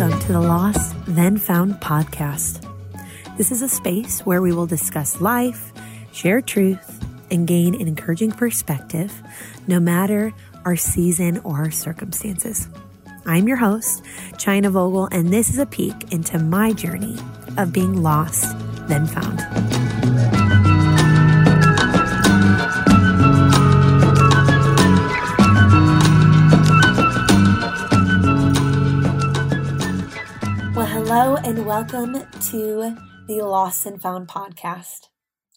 Welcome to the Lost Then Found podcast. This is a space where we will discuss life, share truth, and gain an encouraging perspective, no matter our season or our circumstances. I'm your host, China Vogel, and this is a peek into my journey of being lost, then found. Hello and welcome to the Lost and Found podcast.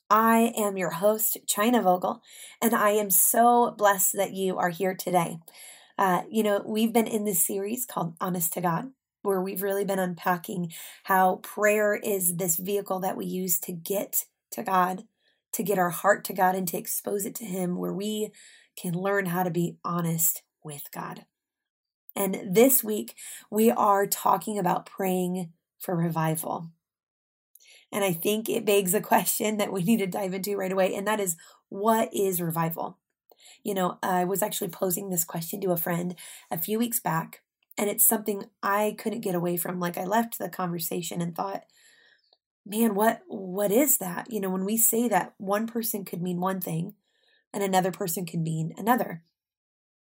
I am your host, China Vogel, and I am so blessed that you are here today. Uh, you know, we've been in this series called Honest to God, where we've really been unpacking how prayer is this vehicle that we use to get to God, to get our heart to God, and to expose it to Him, where we can learn how to be honest with God. And this week, we are talking about praying for revival. And I think it begs a question that we need to dive into right away, and that is what is revival? You know, I was actually posing this question to a friend a few weeks back, and it's something I couldn't get away from. Like I left the conversation and thought, man, what what is that? You know, when we say that one person could mean one thing and another person could mean another.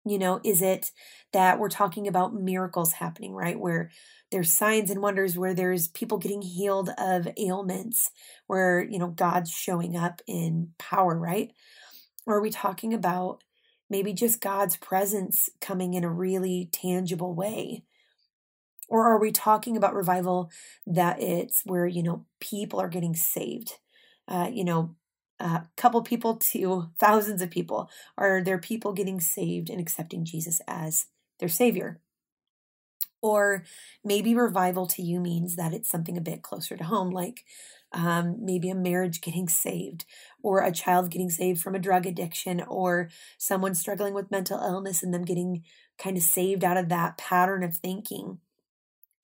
You know, is it that we're talking about miracles happening, right? Where there's signs and wonders, where there's people getting healed of ailments, where, you know, God's showing up in power, right? Or are we talking about maybe just God's presence coming in a really tangible way? Or are we talking about revival that it's where, you know, people are getting saved? Uh, you know, a couple people to thousands of people? Are there people getting saved and accepting Jesus as their Savior? Or maybe revival to you means that it's something a bit closer to home, like um, maybe a marriage getting saved, or a child getting saved from a drug addiction, or someone struggling with mental illness and them getting kind of saved out of that pattern of thinking.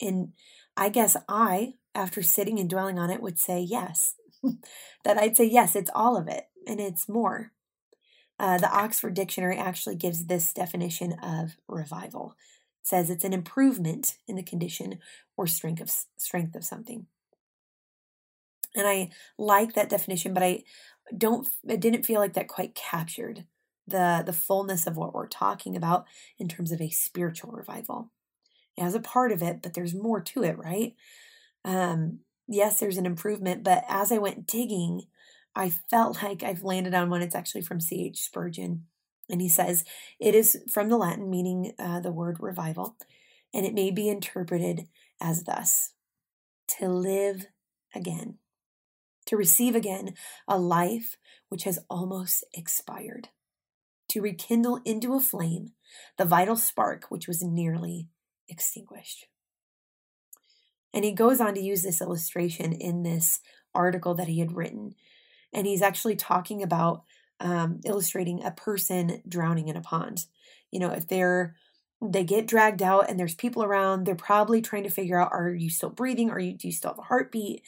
And I guess I, after sitting and dwelling on it, would say yes, that I'd say, yes, it's all of it, and it's more. Uh, the Oxford Dictionary actually gives this definition of revival. It says it's an improvement in the condition or strength of strength of something. And I like that definition, but I don't I didn't feel like that quite captured the the fullness of what we're talking about in terms of a spiritual revival. It has a part of it, but there's more to it, right? Um, yes, there's an improvement, but as I went digging, I felt like I've landed on one. It's actually from C.H. Spurgeon. And he says, it is from the Latin, meaning uh, the word revival, and it may be interpreted as thus to live again, to receive again a life which has almost expired, to rekindle into a flame the vital spark which was nearly extinguished. And he goes on to use this illustration in this article that he had written. And he's actually talking about um, illustrating a person drowning in a pond. You know, if they're they get dragged out and there's people around, they're probably trying to figure out are you still breathing? Are you do you still have a heartbeat?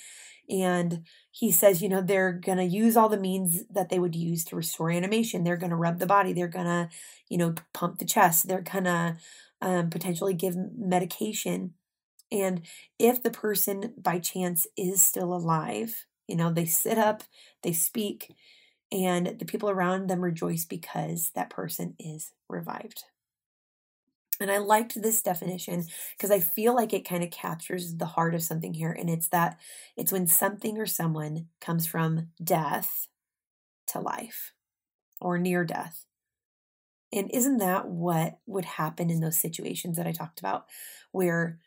And he says, you know, they're going to use all the means that they would use to restore animation. They're going to rub the body. They're going to, you know, pump the chest. They're going to um, potentially give medication and if the person by chance is still alive, you know, they sit up, they speak, and the people around them rejoice because that person is revived. And I liked this definition because I feel like it kind of captures the heart of something here. And it's that it's when something or someone comes from death to life or near death. And isn't that what would happen in those situations that I talked about where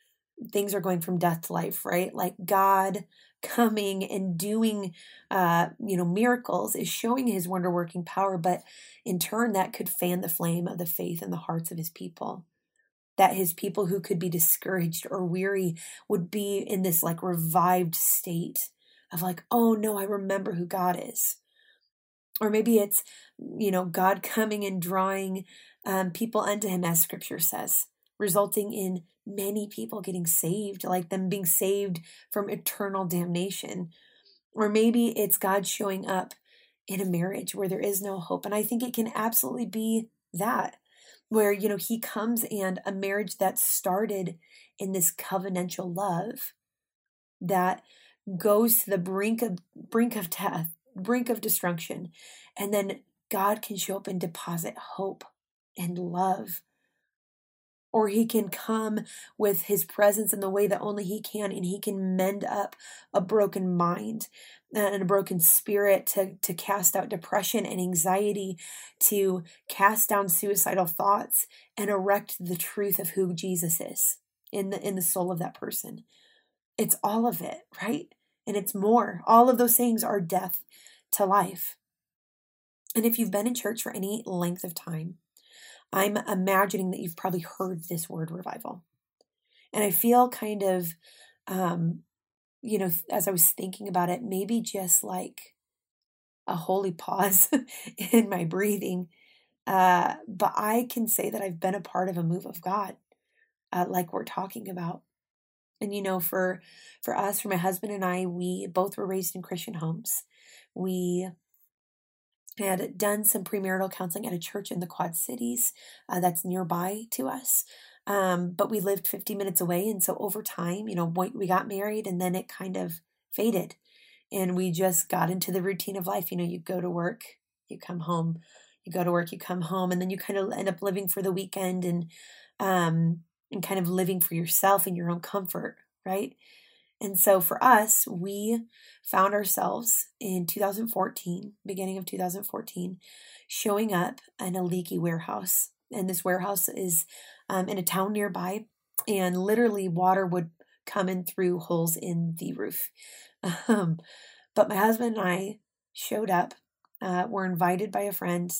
things are going from death to life, right? Like God coming and doing uh you know miracles is showing his wonder working power but in turn that could fan the flame of the faith in the hearts of his people. That his people who could be discouraged or weary would be in this like revived state of like oh no i remember who god is. Or maybe it's you know god coming and drawing um, people unto him as scripture says resulting in many people getting saved, like them being saved from eternal damnation. Or maybe it's God showing up in a marriage where there is no hope. And I think it can absolutely be that. where, you know, he comes and a marriage that started in this covenantal love that goes to the brink of brink of death, brink of destruction, and then God can show up and deposit hope and love. Or he can come with his presence in the way that only he can, and he can mend up a broken mind and a broken spirit to, to cast out depression and anxiety, to cast down suicidal thoughts and erect the truth of who Jesus is in the in the soul of that person. It's all of it, right? And it's more. All of those things are death to life. And if you've been in church for any length of time, I'm imagining that you've probably heard this word revival. And I feel kind of, um, you know, as I was thinking about it, maybe just like a holy pause in my breathing. Uh, but I can say that I've been a part of a move of God, uh, like we're talking about. And you know, for for us, for my husband and I, we both were raised in Christian homes. We had done some premarital counseling at a church in the Quad Cities uh, that's nearby to us. Um, but we lived 50 minutes away. And so over time, you know, we got married and then it kind of faded. And we just got into the routine of life. You know, you go to work, you come home, you go to work, you come home, and then you kind of end up living for the weekend and, um, and kind of living for yourself and your own comfort, right? And so for us, we found ourselves in 2014, beginning of 2014, showing up in a leaky warehouse. And this warehouse is um, in a town nearby, and literally water would come in through holes in the roof. Um, but my husband and I showed up, uh, were invited by a friend,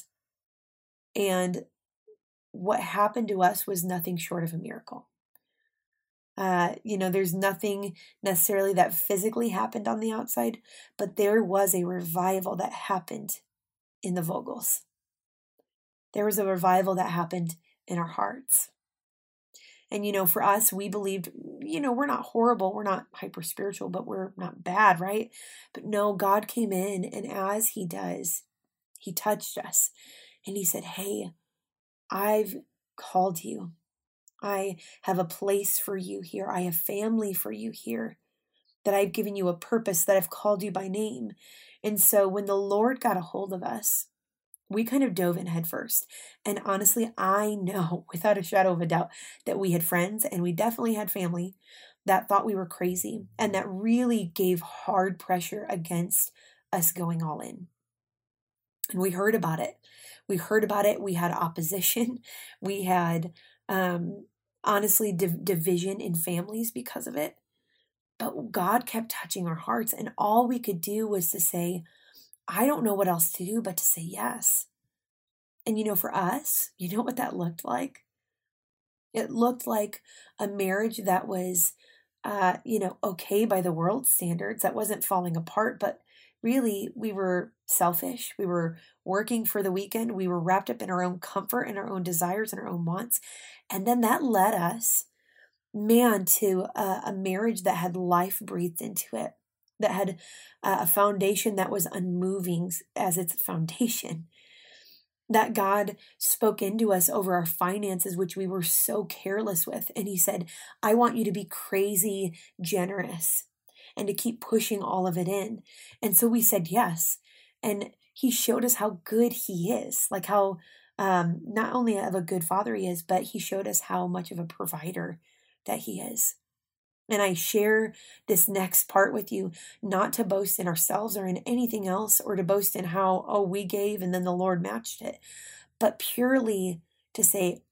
and what happened to us was nothing short of a miracle. Uh, you know, there's nothing necessarily that physically happened on the outside, but there was a revival that happened in the Vogels. There was a revival that happened in our hearts. And, you know, for us, we believed, you know, we're not horrible, we're not hyper spiritual, but we're not bad, right? But no, God came in, and as He does, He touched us and He said, Hey, I've called you. I have a place for you here. I have family for you here. That I've given you a purpose, that I've called you by name. And so when the Lord got a hold of us, we kind of dove in headfirst. And honestly, I know without a shadow of a doubt that we had friends and we definitely had family that thought we were crazy and that really gave hard pressure against us going all in. And we heard about it. We heard about it. We had opposition. We had um, honestly div- division in families because of it. But God kept touching our hearts, and all we could do was to say, I don't know what else to do but to say yes. And you know, for us, you know what that looked like? It looked like a marriage that was, uh, you know, okay by the world standards, that wasn't falling apart, but really we were selfish. We were working for the weekend. We were wrapped up in our own comfort and our own desires and our own wants. And then that led us, man, to a, a marriage that had life breathed into it, that had uh, a foundation that was unmoving as its foundation. That God spoke into us over our finances, which we were so careless with. And He said, I want you to be crazy generous and to keep pushing all of it in. And so we said yes. And he showed us how good he is, like how um, not only of a good father he is, but he showed us how much of a provider that he is. And I share this next part with you, not to boast in ourselves or in anything else, or to boast in how, oh, we gave and then the Lord matched it, but purely to say,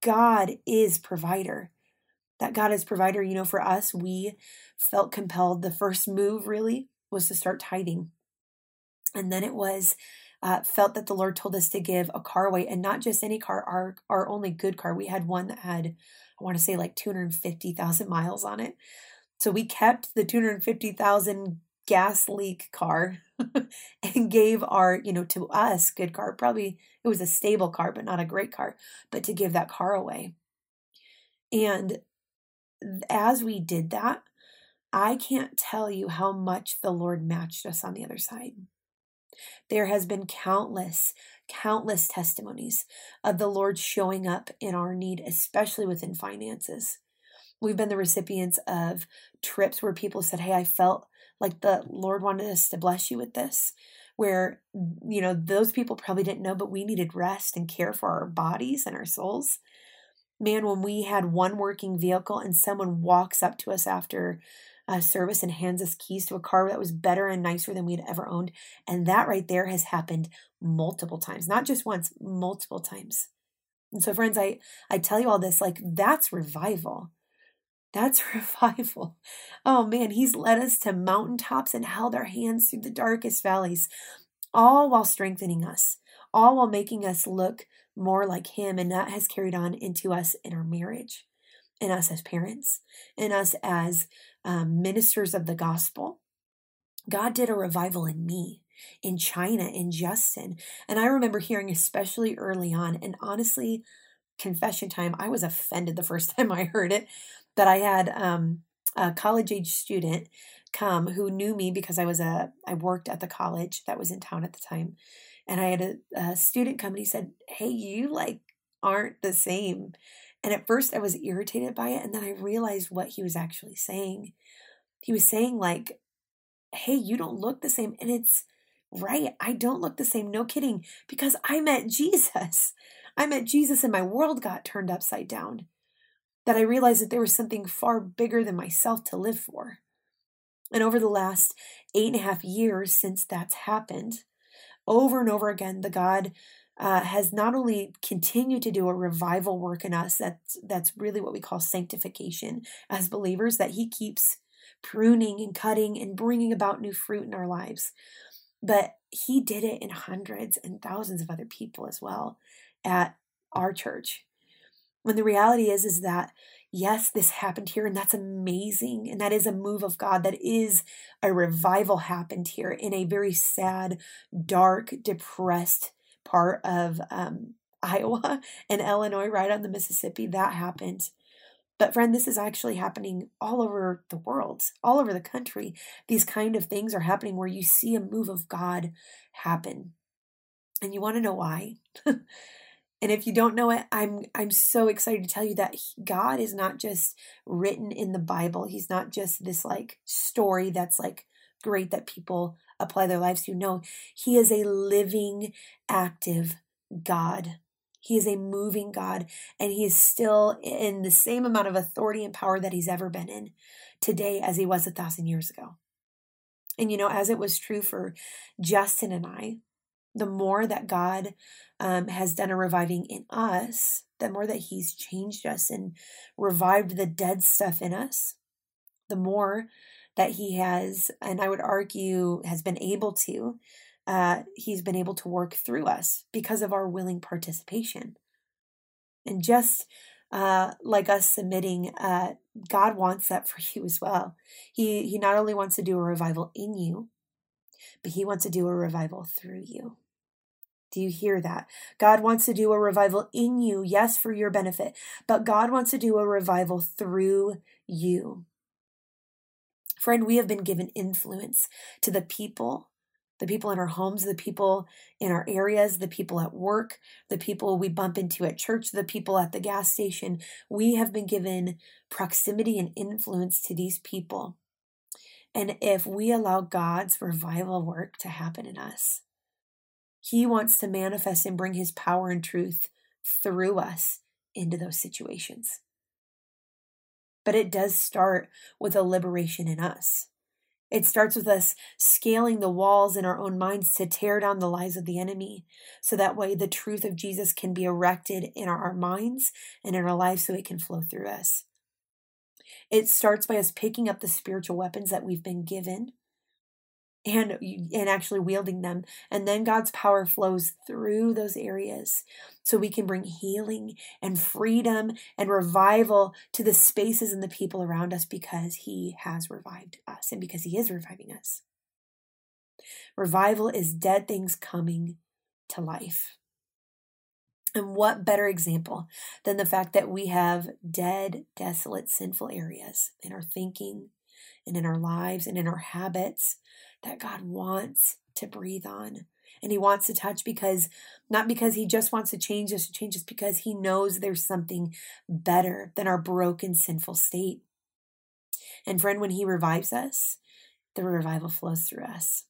God is provider that God is provider. You know, for us, we felt compelled. The first move really was to start tithing. And then it was uh, felt that the Lord told us to give a car away and not just any car, our, our only good car. We had one that had, I want to say like 250,000 miles on it. So we kept the 250,000 gas leak car and gave our, you know, to us good car. Probably it was a stable car, but not a great car, but to give that car away. And as we did that, I can't tell you how much the Lord matched us on the other side. There has been countless countless testimonies of the Lord showing up in our need, especially within finances. We've been the recipients of trips where people said, Hey, I felt like the Lord wanted us to bless you with this. Where, you know, those people probably didn't know, but we needed rest and care for our bodies and our souls. Man, when we had one working vehicle and someone walks up to us after a service and hands us keys to a car that was better and nicer than we'd ever owned. And that right there has happened multiple times, not just once, multiple times. And so, friends, I, I tell you all this like that's revival. That's revival. Oh man, he's led us to mountaintops and held our hands through the darkest valleys, all while strengthening us, all while making us look more like him. And that has carried on into us in our marriage, in us as parents, in us as um, ministers of the gospel. God did a revival in me in China, in Justin. And I remember hearing, especially early on, and honestly, confession time, I was offended the first time I heard it that I had um, a college age student come who knew me because I was a I worked at the college that was in town at the time, and I had a, a student come and he said, "Hey, you like aren't the same." And at first I was irritated by it, and then I realized what he was actually saying. He was saying like, "Hey, you don't look the same," and it's right. I don't look the same. No kidding, because I met Jesus. I met Jesus, and my world got turned upside down that I realized that there was something far bigger than myself to live for. And over the last eight and a half years since that's happened, over and over again, the God uh, has not only continued to do a revival work in us, that's, that's really what we call sanctification as believers, that He keeps pruning and cutting and bringing about new fruit in our lives. But He did it in hundreds and thousands of other people as well at our church. When the reality is, is that yes, this happened here, and that's amazing. And that is a move of God. That is a revival happened here in a very sad, dark, depressed part of um, Iowa and Illinois, right on the Mississippi. That happened. But, friend, this is actually happening all over the world, all over the country. These kind of things are happening where you see a move of God happen. And you want to know why? And if you don't know it, I'm I'm so excited to tell you that God is not just written in the Bible. He's not just this like story that's like great that people apply their lives to. No, he is a living active God. He is a moving God and he is still in the same amount of authority and power that he's ever been in today as he was a thousand years ago. And you know, as it was true for Justin and I, the more that God um, has done a reviving in us, the more that He's changed us and revived the dead stuff in us, the more that He has, and I would argue, has been able to, uh, He's been able to work through us because of our willing participation. And just uh, like us submitting, uh, God wants that for you as well. He He not only wants to do a revival in you, but He wants to do a revival through you. Do you hear that? God wants to do a revival in you, yes, for your benefit, but God wants to do a revival through you. Friend, we have been given influence to the people, the people in our homes, the people in our areas, the people at work, the people we bump into at church, the people at the gas station. We have been given proximity and influence to these people. And if we allow God's revival work to happen in us, he wants to manifest and bring his power and truth through us into those situations. But it does start with a liberation in us. It starts with us scaling the walls in our own minds to tear down the lies of the enemy. So that way, the truth of Jesus can be erected in our minds and in our lives so it can flow through us. It starts by us picking up the spiritual weapons that we've been given and and actually wielding them. And then God's power flows through those areas so we can bring healing and freedom and revival to the spaces and the people around us because he has revived us and because he is reviving us. Revival is dead things coming to life. And what better example than the fact that we have dead, desolate, sinful areas in our thinking and in our lives and in our habits that God wants to breathe on. And he wants to touch because, not because he just wants to change us, to change us because he knows there's something better than our broken, sinful state. And friend, when he revives us, the revival flows through us.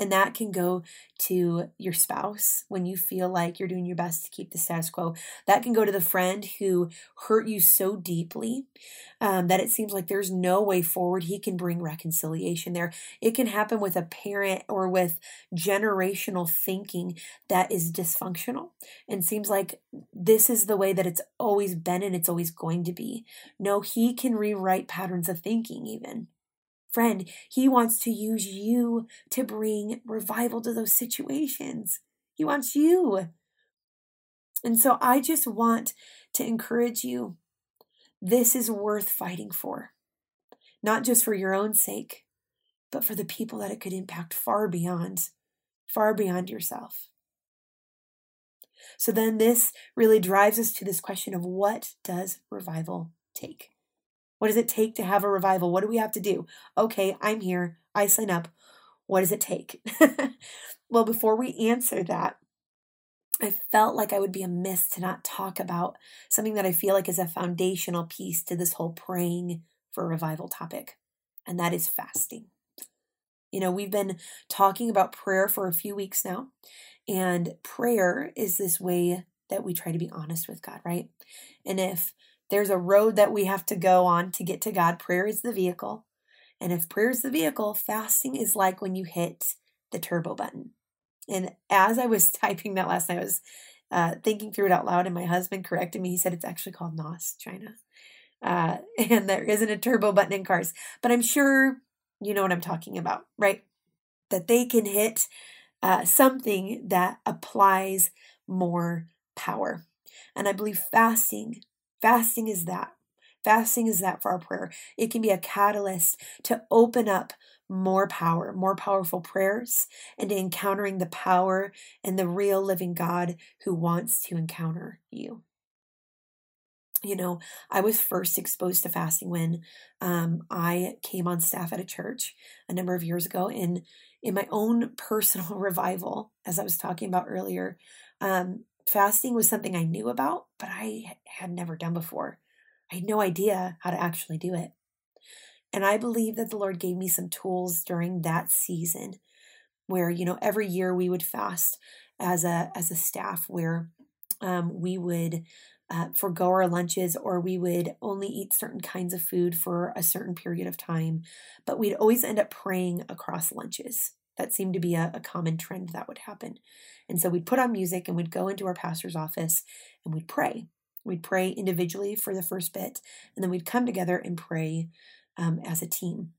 And that can go to your spouse when you feel like you're doing your best to keep the status quo. That can go to the friend who hurt you so deeply um, that it seems like there's no way forward. He can bring reconciliation there. It can happen with a parent or with generational thinking that is dysfunctional and seems like this is the way that it's always been and it's always going to be. No, he can rewrite patterns of thinking, even. Friend, He wants to use you to bring revival to those situations. He wants you. And so I just want to encourage you. This is worth fighting for, not just for your own sake, but for the people that it could impact far beyond, far beyond yourself. So then this really drives us to this question of what does revival take? What does it take to have a revival? What do we have to do? Okay, I'm here. I sign up. What does it take? well, before we answer that, I felt like I would be amiss to not talk about something that I feel like is a foundational piece to this whole praying for revival topic, and that is fasting. You know, we've been talking about prayer for a few weeks now, and prayer is this way that we try to be honest with God, right? And if there's a road that we have to go on to get to God. Prayer is the vehicle. And if prayer is the vehicle, fasting is like when you hit the turbo button. And as I was typing that last night, I was uh, thinking through it out loud, and my husband corrected me. He said it's actually called NOS, China. Uh, and there isn't a turbo button in cars. But I'm sure you know what I'm talking about, right? That they can hit uh, something that applies more power. And I believe fasting Fasting is that. Fasting is that for our prayer. It can be a catalyst to open up more power, more powerful prayers, and encountering the power and the real living God who wants to encounter you. You know, I was first exposed to fasting when um, I came on staff at a church a number of years ago. And in my own personal revival, as I was talking about earlier, um, fasting was something I knew about, but I had never done before. I had no idea how to actually do it. And I believe that the Lord gave me some tools during that season where, you know, every year we would fast as a as a staff where um, we would uh, forego our lunches or we would only eat certain kinds of food for a certain period of time. But we'd always end up praying across lunches. That seemed to be a, a common trend that would happen. And so we'd put on music and we'd go into our pastor's office and we'd pray. We'd pray individually for the first bit, and then we'd come together and pray um, as a team.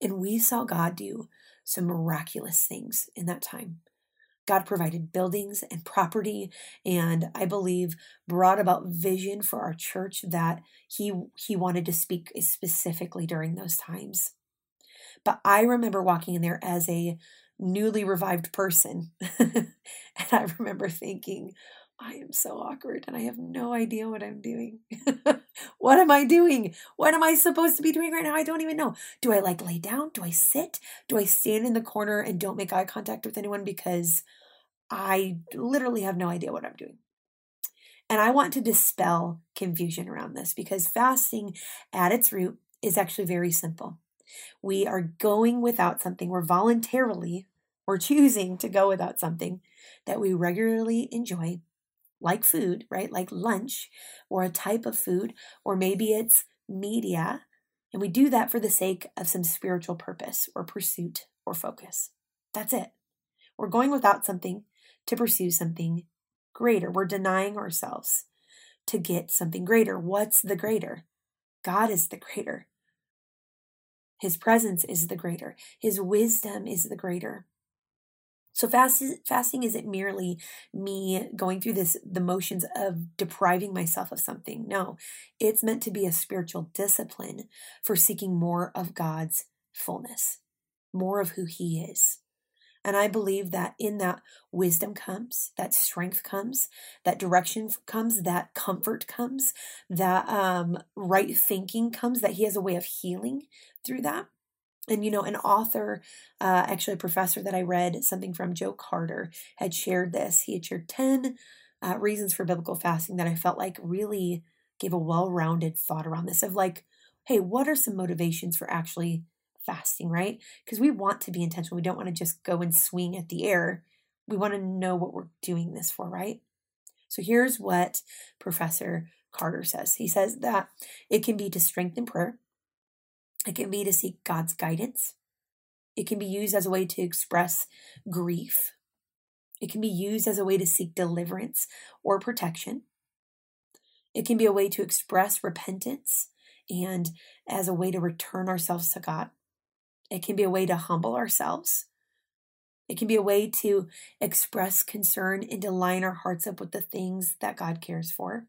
And we saw God do some miraculous things in that time. God provided buildings and property, and I believe brought about vision for our church that He He wanted to speak specifically during those times. But I remember walking in there as a newly revived person. and I remember thinking, I am so awkward and I have no idea what I'm doing. what am I doing? What am I supposed to be doing right now? I don't even know. Do I like lay down? Do I sit? Do I stand in the corner and don't make eye contact with anyone because I literally have no idea what I'm doing? And I want to dispel confusion around this because fasting at its root is actually very simple. We are going without something. We're voluntarily, we're choosing to go without something that we regularly enjoy, like food, right? Like lunch or a type of food, or maybe it's media. And we do that for the sake of some spiritual purpose or pursuit or focus. That's it. We're going without something to pursue something greater. We're denying ourselves to get something greater. What's the greater? God is the greater. His presence is the greater. His wisdom is the greater. So fast, fasting isn't merely me going through this the motions of depriving myself of something. No, it's meant to be a spiritual discipline for seeking more of God's fullness, more of who he is. And I believe that in that wisdom comes, that strength comes, that direction comes, that comfort comes, that um, right thinking comes, that He has a way of healing through that. And, you know, an author, uh, actually a professor that I read something from, Joe Carter, had shared this. He had shared 10 uh, reasons for biblical fasting that I felt like really gave a well rounded thought around this of like, hey, what are some motivations for actually fasting, right? Because we want to be intentional. We don't want to just go and swing at the air. We want to know what we're doing this for, right? So here's what Professor Carter says. He says that it can be to strengthen prayer, it can be to seek God's guidance, it can be used as a way to express grief, it can be used as a way to seek deliverance or protection. It can be a way to express repentance and as a way to return ourselves to God. It can be a way to humble ourselves. It can be a way to express concern and to line our hearts up with the things that God cares for.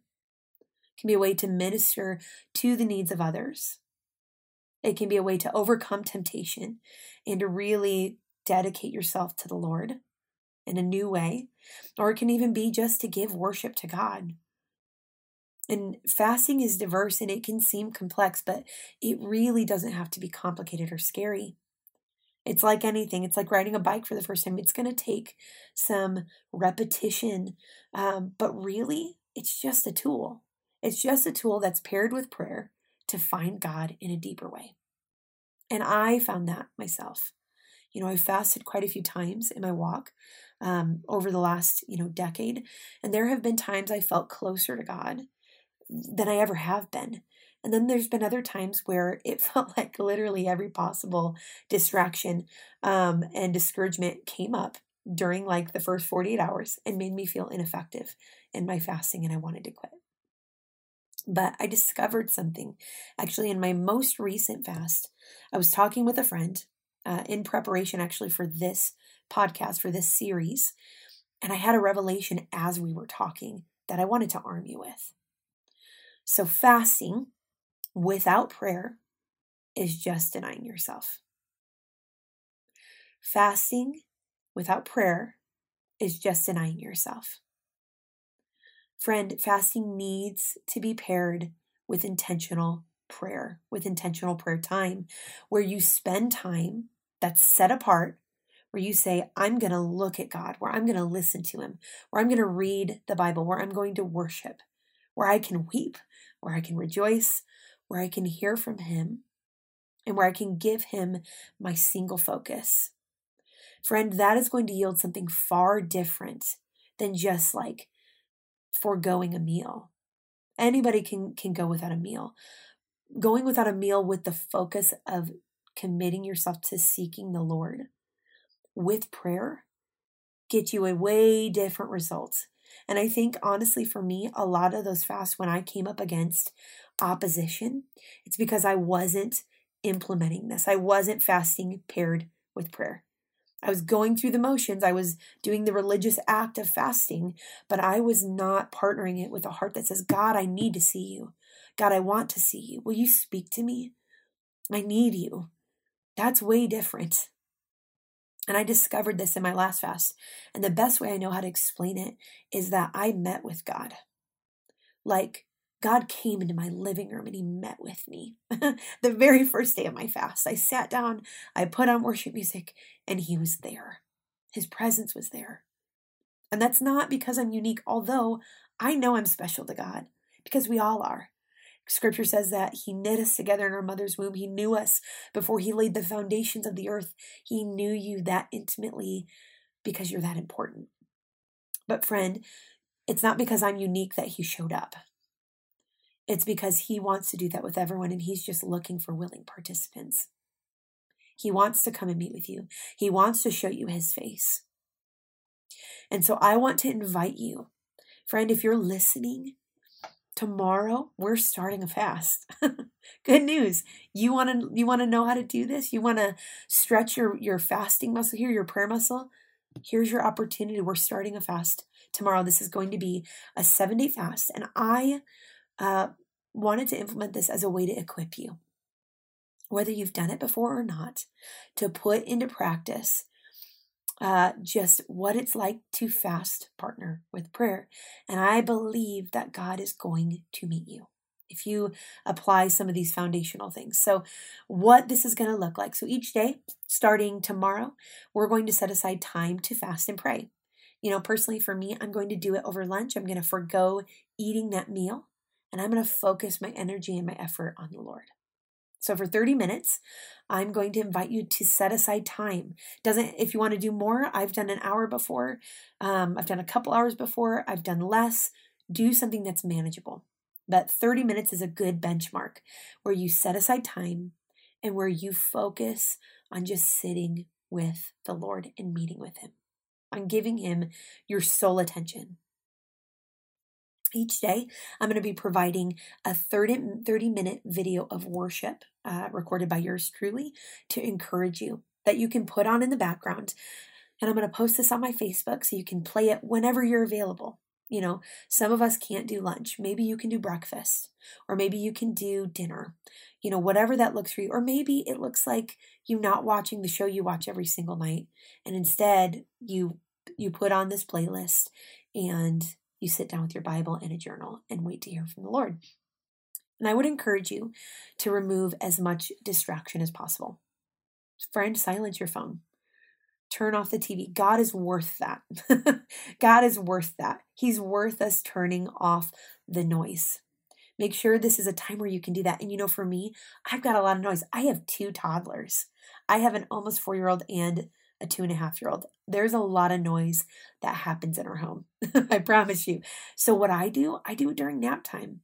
It can be a way to minister to the needs of others. It can be a way to overcome temptation and to really dedicate yourself to the Lord in a new way. Or it can even be just to give worship to God. And fasting is diverse and it can seem complex, but it really doesn't have to be complicated or scary. It's like anything, it's like riding a bike for the first time. It's going to take some repetition, um, but really, it's just a tool. It's just a tool that's paired with prayer to find God in a deeper way. And I found that myself. You know, I fasted quite a few times in my walk um, over the last, you know, decade. And there have been times I felt closer to God than I ever have been. And then there's been other times where it felt like literally every possible distraction um, and discouragement came up during like the first 48 hours and made me feel ineffective in my fasting and I wanted to quit. But I discovered something actually in my most recent fast. I was talking with a friend uh, in preparation actually for this podcast, for this series. And I had a revelation as we were talking that I wanted to arm you with. So, fasting without prayer is just denying yourself. Fasting without prayer is just denying yourself. Friend, fasting needs to be paired with intentional prayer, with intentional prayer time, where you spend time that's set apart, where you say, I'm going to look at God, where I'm going to listen to Him, where I'm going to read the Bible, where I'm going to worship, where I can weep, where I can rejoice, where I can hear from Him, and where I can give Him my single focus. Friend, that is going to yield something far different than just like foregoing a meal. Anybody can, can go without a meal. Going without a meal with the focus of committing yourself to seeking the Lord with prayer get you a way different result and I think, honestly, for me, a lot of those fasts, when I came up against opposition, it's because I wasn't implementing this. I wasn't fasting paired with prayer. I was going through the motions. I was doing the religious act of fasting, but I was not partnering it with a heart that says, God, I need to see you. God, I want to see you. Will you speak to me? I need you. That's way different. And I discovered this in my last fast. And the best way I know how to explain it is that I met with God. Like, God came into my living room and he met with me. the very first day of my fast, I sat down, I put on worship music, and he was there. His presence was there. And that's not because I'm unique, although I know I'm special to God, because we all are. Scripture says that He knit us together in our mother's womb. He knew us before He laid the foundations of the earth. He knew you that intimately because you're that important. But, friend, it's not because I'm unique that He showed up. It's because He wants to do that with everyone, and He's just looking for willing participants. He wants to come and meet with you, He wants to show you His face. And so I want to invite you, friend, if you're listening, tomorrow we're starting a fast. Good news. You want to you want to know how to do this? You want to stretch your your fasting muscle here your prayer muscle? Here's your opportunity. We're starting a fast tomorrow. This is going to be a seven day fast and i uh, wanted to implement this as a way to equip you. Whether you've done it before or not to put into practice uh, just what it's like to fast partner with prayer. And I believe that God is going to meet you. if you apply some of these foundational things. So, what this is going to look like. So, each day, starting tomorrow, we're going to set aside time to fast and pray. You know, personally for me, I'm going to do it over lunch. I'm going to forego eating that meal and I'm going to focus my energy and my effort on the Lord. So for 30 minutes, I'm going to invite you to set aside time. Doesn't if you want to do more, I've done an hour before. Um, I've done a couple hours before. I've done less. Do something that's manageable. But 30 minutes is a good benchmark where you set aside time and where you focus on just sitting with the Lord and meeting with Him, on giving Him your sole attention. Each day, I'm going to be providing a 30, 30 minute video of worship uh, recorded by yours truly to encourage you that you can put on in the background. And I'm going to post this on my Facebook so you can play it whenever you're available. You know, some of us can't do lunch. Maybe you can do breakfast, or maybe you can do dinner, you know, whatever that looks for you. Or maybe it looks like you not watching the show you watch every single night. And instead, you you put on this playlist and you sit down with your Bible and a journal and wait to hear from the Lord. And I would encourage you to remove as much distraction as possible. Friend, silence your phone. Turn off the TV. God is worth that. God is worth that. He's worth us turning off the noise. Make sure this is a time where you can do that. And you know, for me, I've got a lot of noise. I have two toddlers. I have an almost four year old and a two and a half year old. There's a lot of noise that happens in our home. I promise you. So what I do, I do it during nap time.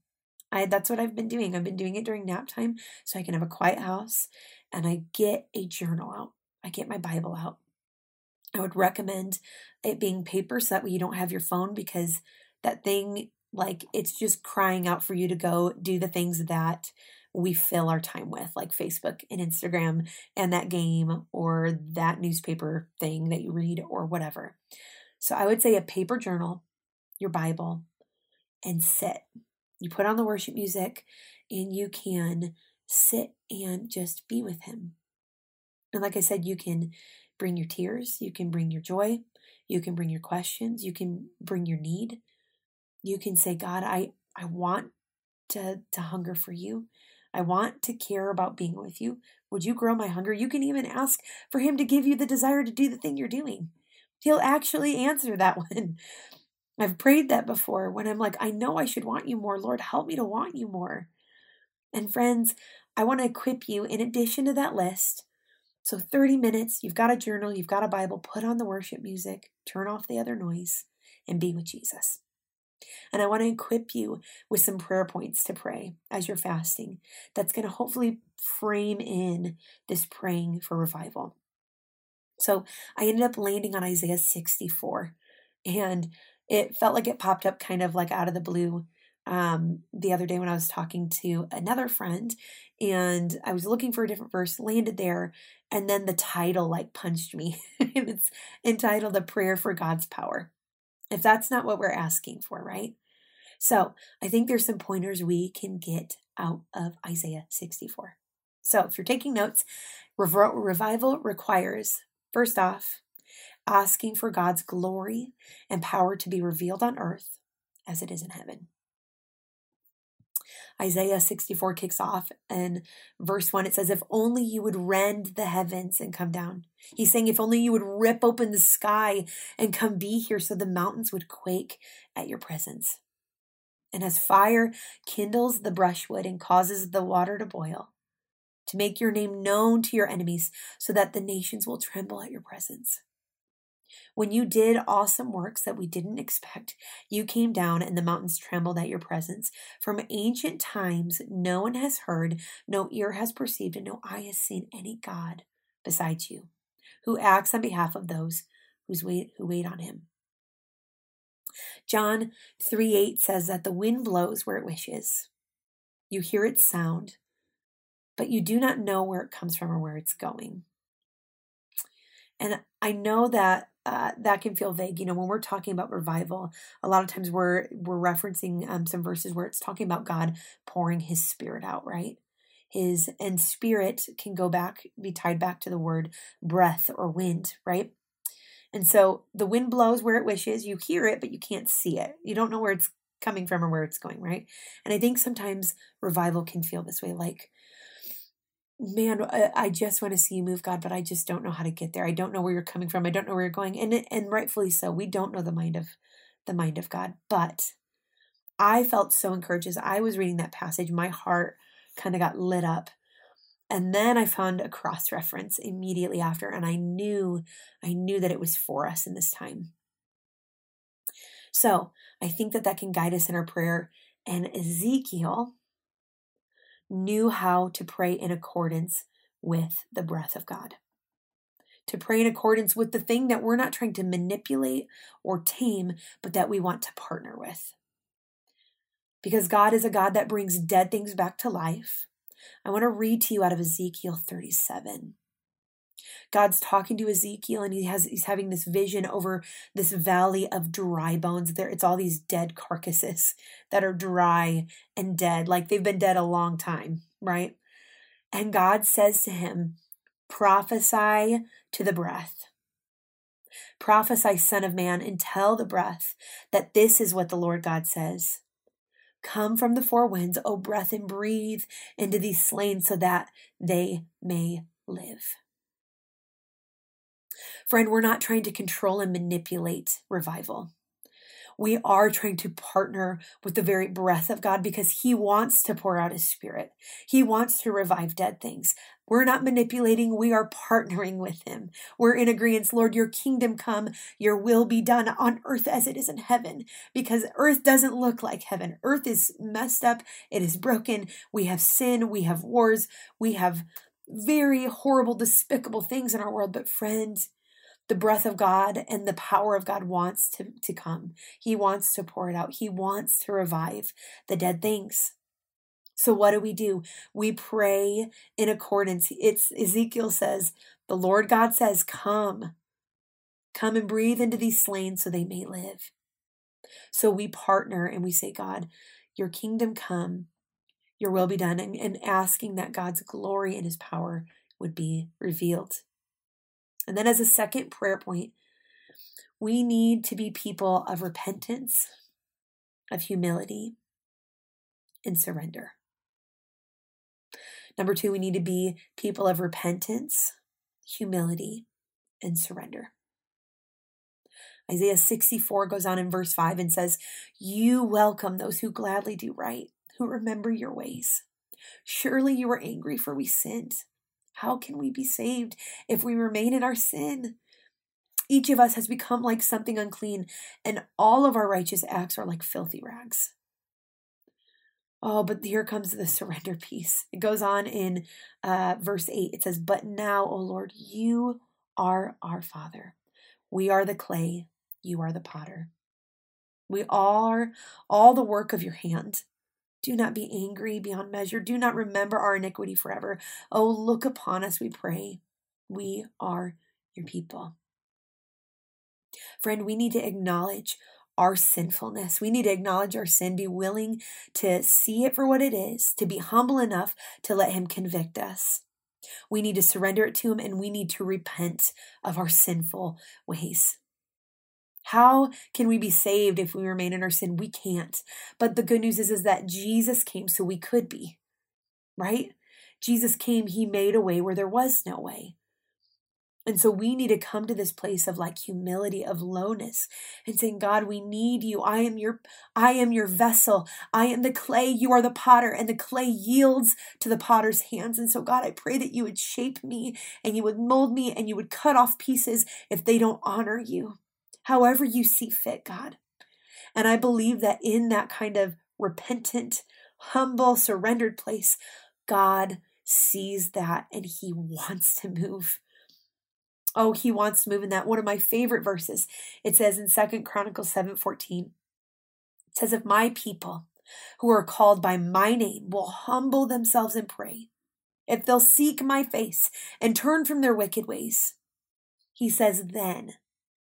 I that's what I've been doing. I've been doing it during nap time so I can have a quiet house and I get a journal out. I get my Bible out. I would recommend it being paper so that way you don't have your phone because that thing like it's just crying out for you to go do the things that we fill our time with, like Facebook and Instagram and that game or that newspaper thing that you read or whatever. So I would say a paper journal, your Bible, and sit. You put on the worship music and you can sit and just be with Him. And like I said, you can bring your tears, you can bring your joy, you can bring your questions, you can bring your need. You can say, God, I, I want to, to hunger for you. I want to care about being with you. Would you grow my hunger? You can even ask for Him to give you the desire to do the thing you're doing. He'll actually answer that one. I've prayed that before when I'm like, I know I should want you more. Lord, help me to want you more. And friends, I want to equip you in addition to that list. So, 30 minutes, you've got a journal, you've got a Bible, put on the worship music, turn off the other noise, and be with Jesus. And I want to equip you with some prayer points to pray as you're fasting. That's going to hopefully frame in this praying for revival. So I ended up landing on Isaiah 64, and it felt like it popped up kind of like out of the blue um, the other day when I was talking to another friend, and I was looking for a different verse, landed there, and then the title like punched me. it's entitled A Prayer for God's Power if that's not what we're asking for, right? So I think there's some pointers we can get out of Isaiah 64. So if you're taking notes, revival requires, first off, asking for God's glory and power to be revealed on earth as it is in heaven. Isaiah 64 kicks off and verse 1 it says, If only you would rend the heavens and come down. He's saying, If only you would rip open the sky and come be here so the mountains would quake at your presence. And as fire kindles the brushwood and causes the water to boil, to make your name known to your enemies so that the nations will tremble at your presence. When you did awesome works that we didn't expect, you came down and the mountains trembled at your presence. From ancient times, no one has heard, no ear has perceived, and no eye has seen any God besides you, who acts on behalf of those wait, who wait on him. John 3 8 says that the wind blows where it wishes. You hear its sound, but you do not know where it comes from or where it's going. And I know that uh, that can feel vague. You know, when we're talking about revival, a lot of times we're we're referencing um, some verses where it's talking about God pouring His Spirit out, right? His and spirit can go back, be tied back to the word breath or wind, right? And so the wind blows where it wishes. You hear it, but you can't see it. You don't know where it's coming from or where it's going, right? And I think sometimes revival can feel this way like, man, I just want to see you move, God, but I just don't know how to get there. I don't know where you're coming from. I don't know where you're going. And and rightfully so. We don't know the mind of the mind of God. But I felt so encouraged as I was reading that passage. My heart kind of got lit up. And then I found a cross reference immediately after, and I knew, I knew that it was for us in this time. So I think that that can guide us in our prayer. And Ezekiel knew how to pray in accordance with the breath of God. To pray in accordance with the thing that we're not trying to manipulate or tame, but that we want to partner with. Because God is a God that brings dead things back to life. I want to read to you out of Ezekiel 37. God's talking to Ezekiel and he has he's having this vision over this valley of dry bones. There it's all these dead carcasses that are dry and dead, like they've been dead a long time, right? And God says to him, prophesy to the breath. Prophesy, Son of Man, and tell the breath that this is what the Lord God says. Come from the four winds, O breath, and breathe into these slain so that they may live. Friend, we're not trying to control and manipulate revival. We are trying to partner with the very breath of God because He wants to pour out His Spirit. He wants to revive dead things. We're not manipulating, we are partnering with Him. We're in agreement. Lord, your kingdom come, your will be done on earth as it is in heaven, because earth doesn't look like heaven. Earth is messed up, it is broken. We have sin, we have wars, we have very horrible, despicable things in our world. But, friends, the breath of God and the power of God wants to, to come. He wants to pour it out. He wants to revive the dead things. So what do we do? We pray in accordance. It's Ezekiel says, the Lord God says, Come, come and breathe into these slain so they may live. So we partner and we say, God, your kingdom come, your will be done, and, and asking that God's glory and his power would be revealed. And then, as a second prayer point, we need to be people of repentance, of humility, and surrender. Number two, we need to be people of repentance, humility, and surrender. Isaiah 64 goes on in verse 5 and says, You welcome those who gladly do right, who remember your ways. Surely you were angry, for we sinned. How can we be saved if we remain in our sin? Each of us has become like something unclean, and all of our righteous acts are like filthy rags. Oh, but here comes the surrender piece. It goes on in uh, verse 8. It says, But now, O Lord, you are our Father. We are the clay, you are the potter. We are all the work of your hand. Do not be angry beyond measure. Do not remember our iniquity forever. Oh, look upon us, we pray. We are your people. Friend, we need to acknowledge our sinfulness. We need to acknowledge our sin, be willing to see it for what it is, to be humble enough to let Him convict us. We need to surrender it to Him and we need to repent of our sinful ways. How can we be saved if we remain in our sin? We can't. But the good news is, is that Jesus came so we could be, right? Jesus came, he made a way where there was no way. And so we need to come to this place of like humility, of lowness, and saying, God, we need you. I am your, I am your vessel. I am the clay. You are the potter, and the clay yields to the potter's hands. And so, God, I pray that you would shape me and you would mold me and you would cut off pieces if they don't honor you however you see fit, God. And I believe that in that kind of repentant, humble, surrendered place, God sees that and he wants to move. Oh, he wants to move in that. One of my favorite verses. It says in Second Chronicles 7 14. It says, If my people who are called by my name will humble themselves and pray, if they'll seek my face and turn from their wicked ways, he says, then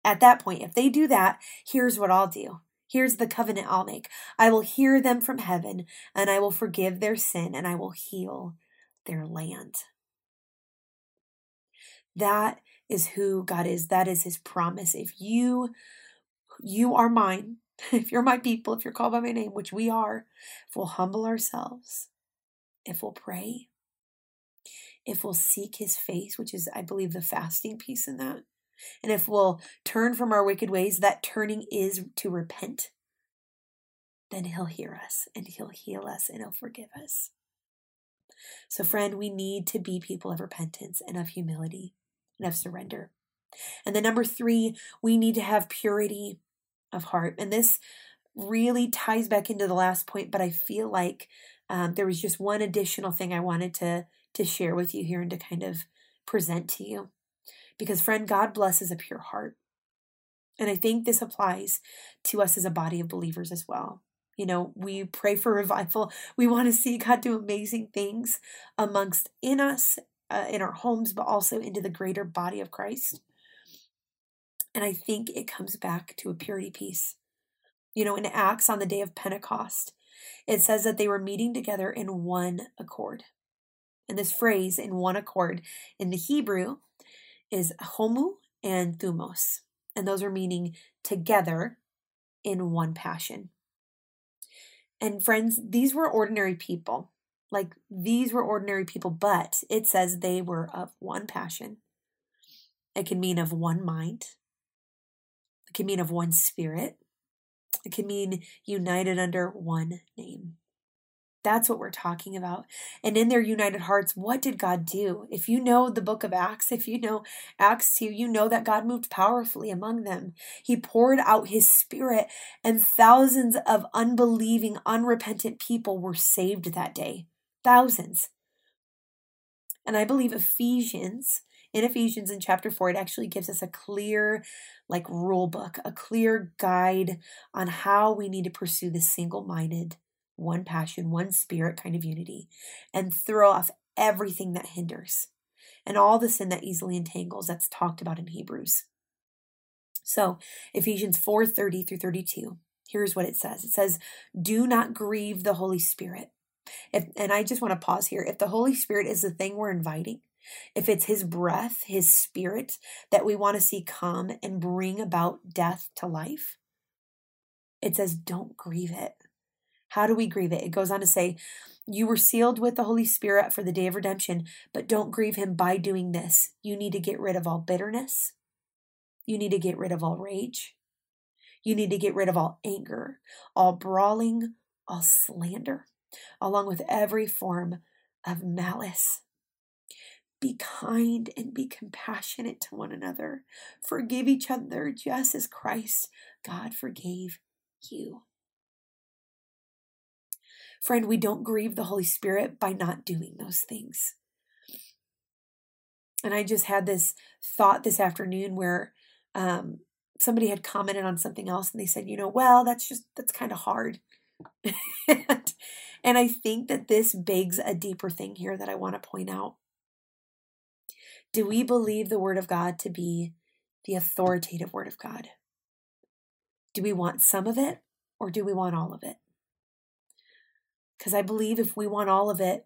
at that point, if they do that, here's what I'll do. Here's the covenant I'll make. I will hear them from heaven, and I will forgive their sin, and I will heal their land. That is who God is. That is his promise. If you you are mine, if you're my people, if you're called by my name, which we are, if we'll humble ourselves, if we'll pray, if we'll seek his face, which is, I believe, the fasting piece in that, and if we'll turn from our wicked ways, that turning is to repent, then he'll hear us and he'll heal us and he'll forgive us. So, friend, we need to be people of repentance and of humility and of surrender. And then, number three, we need to have purity of heart. And this really ties back into the last point, but I feel like um, there was just one additional thing I wanted to, to share with you here and to kind of present to you. Because, friend, God blesses a pure heart. And I think this applies to us as a body of believers as well. You know, we pray for revival. We want to see God do amazing things amongst in us, uh, in our homes, but also into the greater body of Christ. And I think it comes back to a purity piece. You know, in Acts on the day of Pentecost, it says that they were meeting together in one accord. And this phrase, in one accord, in the Hebrew is homu and thumos. And those are meaning together in one passion. And friends, these were ordinary people. Like these were ordinary people, but it says they were of one passion. It can mean of one mind. It can mean of one spirit. It can mean united under one name. That's what we're talking about. And in their united hearts, what did God do? If you know the book of Acts, if you know Acts 2, you know that God moved powerfully among them. He poured out his spirit, and thousands of unbelieving, unrepentant people were saved that day. Thousands. And I believe Ephesians, in Ephesians in chapter 4, it actually gives us a clear, like, rule book, a clear guide on how we need to pursue the single minded one passion, one spirit kind of unity, and throw off everything that hinders and all the sin that easily entangles that's talked about in Hebrews. So, Ephesians 4 30 through 32, here's what it says it says, Do not grieve the Holy Spirit. If, and I just want to pause here. If the Holy Spirit is the thing we're inviting, if it's His breath, His Spirit that we want to see come and bring about death to life, it says, Don't grieve it. How do we grieve it? It goes on to say, You were sealed with the Holy Spirit for the day of redemption, but don't grieve Him by doing this. You need to get rid of all bitterness. You need to get rid of all rage. You need to get rid of all anger, all brawling, all slander, along with every form of malice. Be kind and be compassionate to one another. Forgive each other just as Christ, God, forgave you. Friend, we don't grieve the Holy Spirit by not doing those things. And I just had this thought this afternoon where um, somebody had commented on something else and they said, you know, well, that's just, that's kind of hard. and, and I think that this begs a deeper thing here that I want to point out. Do we believe the Word of God to be the authoritative Word of God? Do we want some of it or do we want all of it? Because I believe if we want all of it,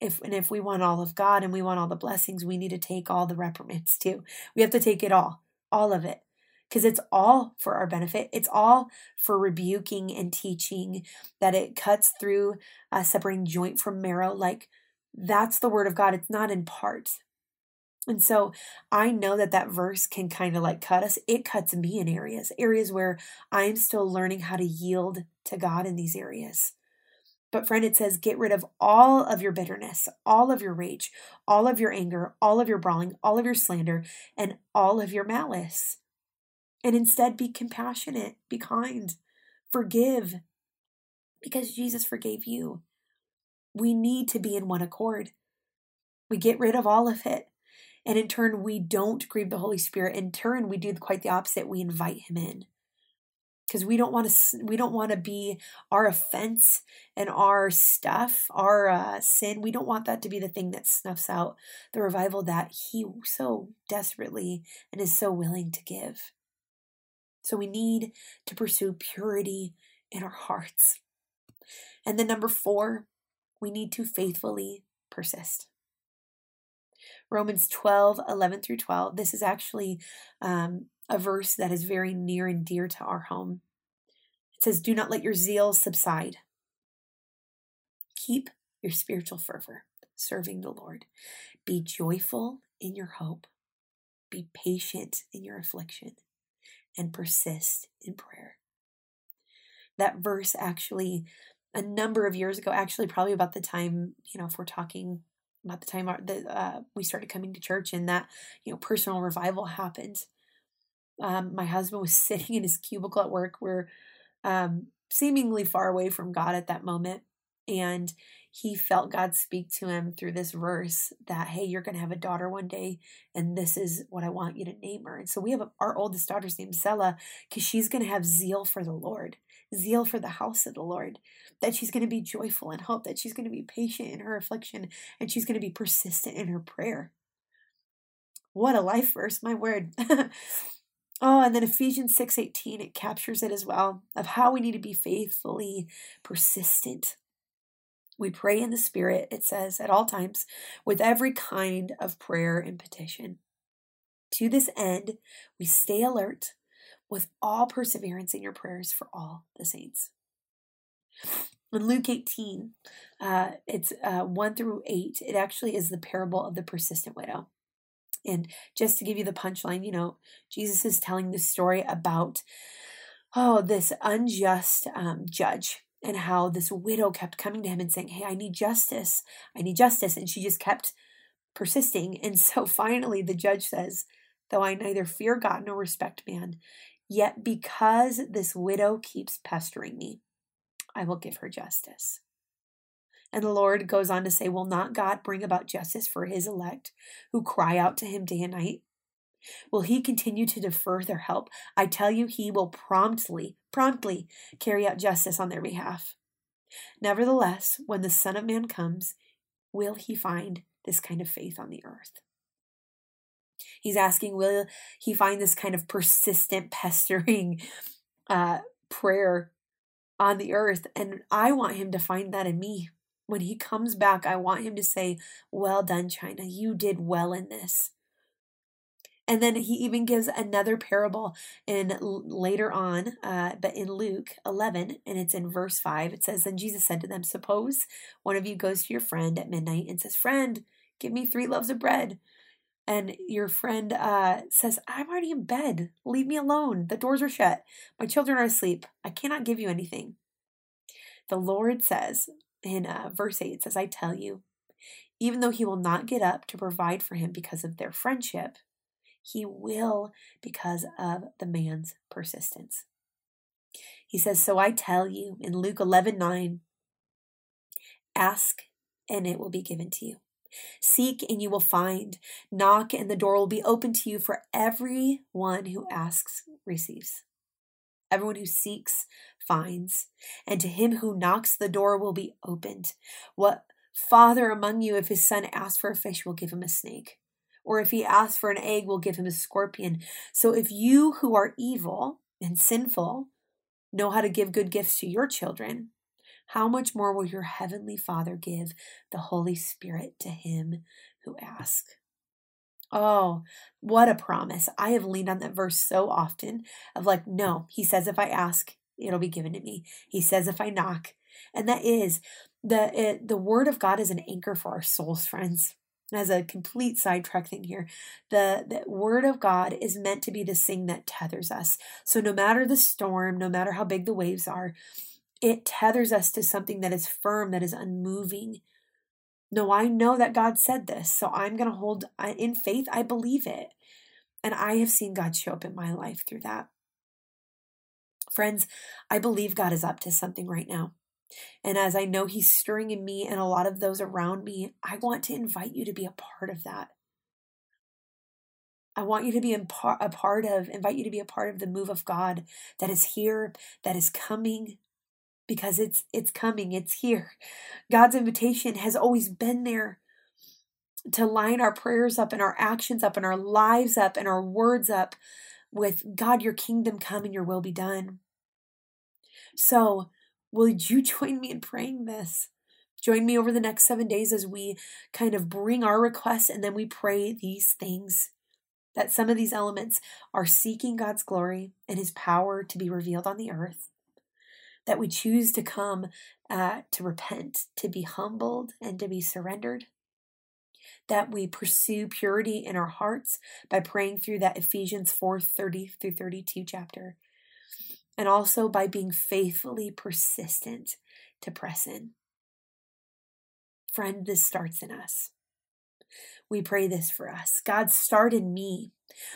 if and if we want all of God and we want all the blessings, we need to take all the reprimands too. We have to take it all, all of it. Because it's all for our benefit. It's all for rebuking and teaching, that it cuts through separating joint from marrow. Like that's the word of God. It's not in part. And so I know that that verse can kind of like cut us. It cuts me in areas, areas where I'm still learning how to yield to God in these areas. But, friend, it says, get rid of all of your bitterness, all of your rage, all of your anger, all of your brawling, all of your slander, and all of your malice. And instead, be compassionate, be kind, forgive, because Jesus forgave you. We need to be in one accord. We get rid of all of it. And in turn, we don't grieve the Holy Spirit. In turn, we do quite the opposite. We invite Him in because we don't want to we don't want to be our offense and our stuff our uh, sin. We don't want that to be the thing that snuffs out the revival that he so desperately and is so willing to give. So we need to pursue purity in our hearts. And then number four we need to faithfully persist. Romans 12 11 through 12 this is actually um, a verse that is very near and dear to our home. It says, Do not let your zeal subside. Keep your spiritual fervor, serving the Lord. Be joyful in your hope. Be patient in your affliction and persist in prayer. That verse actually, a number of years ago, actually, probably about the time, you know, if we're talking about the time that uh, we started coming to church and that, you know, personal revival happened. Um, my husband was sitting in his cubicle at work. We're um, seemingly far away from God at that moment. And he felt God speak to him through this verse that, hey, you're going to have a daughter one day, and this is what I want you to name her. And so we have a, our oldest daughter's name, Sella, because she's going to have zeal for the Lord, zeal for the house of the Lord, that she's going to be joyful in hope, that she's going to be patient in her affliction, and she's going to be persistent in her prayer. What a life verse, my word. Oh, and then Ephesians 6:18 it captures it as well of how we need to be faithfully persistent we pray in the Spirit, it says, at all times, with every kind of prayer and petition. To this end, we stay alert with all perseverance in your prayers for all the saints. In Luke 18, uh, it's uh, 1 through 8, it actually is the parable of the persistent widow. And just to give you the punchline, you know, Jesus is telling this story about, oh, this unjust um, judge and how this widow kept coming to him and saying, Hey, I need justice. I need justice. And she just kept persisting. And so finally, the judge says, Though I neither fear God nor respect man, yet because this widow keeps pestering me, I will give her justice. And the Lord goes on to say, Will not God bring about justice for his elect who cry out to him day and night? Will he continue to defer their help? I tell you, he will promptly, promptly carry out justice on their behalf. Nevertheless, when the Son of Man comes, will he find this kind of faith on the earth? He's asking, will he find this kind of persistent, pestering uh, prayer on the earth? And I want him to find that in me. When he comes back, I want him to say, Well done, China. You did well in this. And then he even gives another parable in later on, uh, but in Luke 11, and it's in verse 5. It says, Then Jesus said to them, Suppose one of you goes to your friend at midnight and says, Friend, give me three loaves of bread. And your friend uh, says, I'm already in bed. Leave me alone. The doors are shut. My children are asleep. I cannot give you anything. The Lord says in uh, verse 8, it says, I tell you, even though he will not get up to provide for him because of their friendship, he will because of the man's persistence. He says, So I tell you in Luke 11 9, ask and it will be given to you. Seek and you will find. Knock and the door will be open to you for everyone who asks receives. Everyone who seeks finds, and to him who knocks the door will be opened. What father among you, if his son asks for a fish, will give him a snake? or if he asks for an egg, we'll give him a scorpion. So if you who are evil and sinful know how to give good gifts to your children, how much more will your heavenly Father give the Holy Spirit to him who asks? Oh, what a promise. I have leaned on that verse so often of like, no, he says, if I ask, it'll be given to me. He says, if I knock. And that is the, it, the word of God is an anchor for our souls, friends as a complete sidetrack thing here, the, the word of God is meant to be the thing that tethers us. So no matter the storm, no matter how big the waves are, it tethers us to something that is firm, that is unmoving. No, I know that God said this, so I'm going to hold in faith. I believe it. And I have seen God show up in my life through that. Friends, I believe God is up to something right now. And as I know He's stirring in me and a lot of those around me, I want to invite you to be a part of that. I want you to be a part of, invite you to be a part of the move of God that is here, that is coming, because it's it's coming, it's here. God's invitation has always been there to line our prayers up and our actions up and our lives up and our words up with God, your kingdom come and your will be done. So Will you join me in praying this? Join me over the next seven days as we kind of bring our requests and then we pray these things. That some of these elements are seeking God's glory and His power to be revealed on the earth. that we choose to come uh, to repent, to be humbled, and to be surrendered. That we pursue purity in our hearts by praying through that Ephesians 4 30 through 32 chapter. And also by being faithfully persistent to press in. Friend, this starts in us. We pray this for us. God, start in me.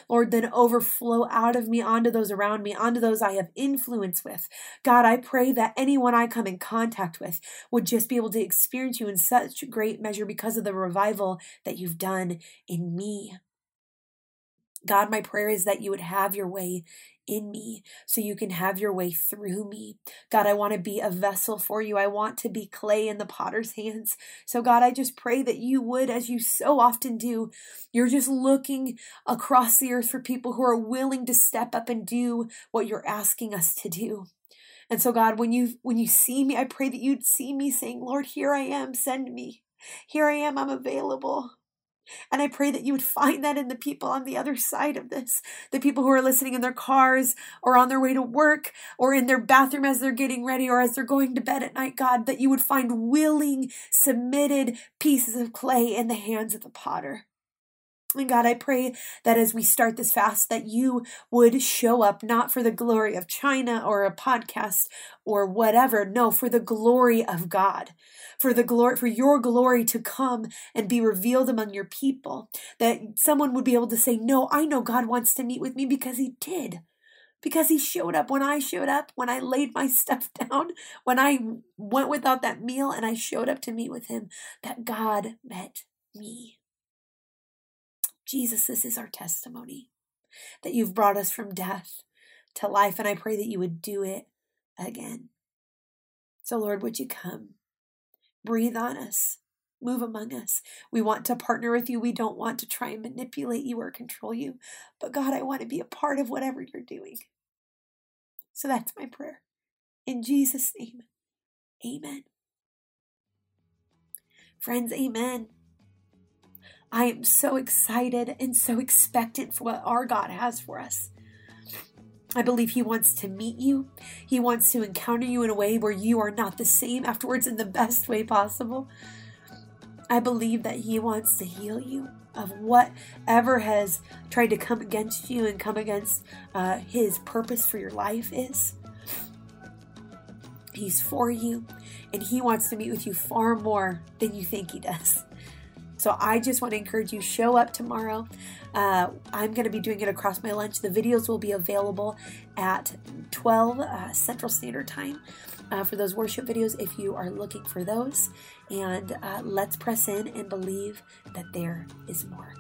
Lord, then overflow out of me onto those around me, onto those I have influence with. God, I pray that anyone I come in contact with would just be able to experience you in such great measure because of the revival that you've done in me. God, my prayer is that you would have your way in me so you can have your way through me. God, I want to be a vessel for you. I want to be clay in the potter's hands. So, God, I just pray that you would, as you so often do, you're just looking across the earth for people who are willing to step up and do what you're asking us to do. And so God, when you when you see me, I pray that you'd see me saying, "Lord, here I am, send me. Here I am, I'm available." And I pray that you would find that in the people on the other side of this, the people who are listening in their cars or on their way to work or in their bathroom as they're getting ready or as they're going to bed at night, God, that you would find willing, submitted pieces of clay in the hands of the potter. And God, I pray that as we start this fast, that you would show up not for the glory of China or a podcast or whatever. No, for the glory of God, for the glory, for your glory to come and be revealed among your people. That someone would be able to say, No, I know God wants to meet with me because he did. Because he showed up when I showed up, when I laid my stuff down, when I went without that meal and I showed up to meet with him, that God met me. Jesus, this is our testimony that you've brought us from death to life, and I pray that you would do it again. So, Lord, would you come? Breathe on us. Move among us. We want to partner with you. We don't want to try and manipulate you or control you. But God, I want to be a part of whatever you're doing. So that's my prayer. In Jesus' name, amen. Friends, amen. I am so excited and so expectant for what our God has for us. I believe He wants to meet you. He wants to encounter you in a way where you are not the same afterwards in the best way possible. I believe that He wants to heal you of whatever has tried to come against you and come against uh, His purpose for your life is. He's for you, and He wants to meet with you far more than you think He does. So I just want to encourage you show up tomorrow. Uh, I'm going to be doing it across my lunch. The videos will be available at 12 uh, Central Standard Time uh, for those worship videos if you are looking for those. And uh, let's press in and believe that there is more.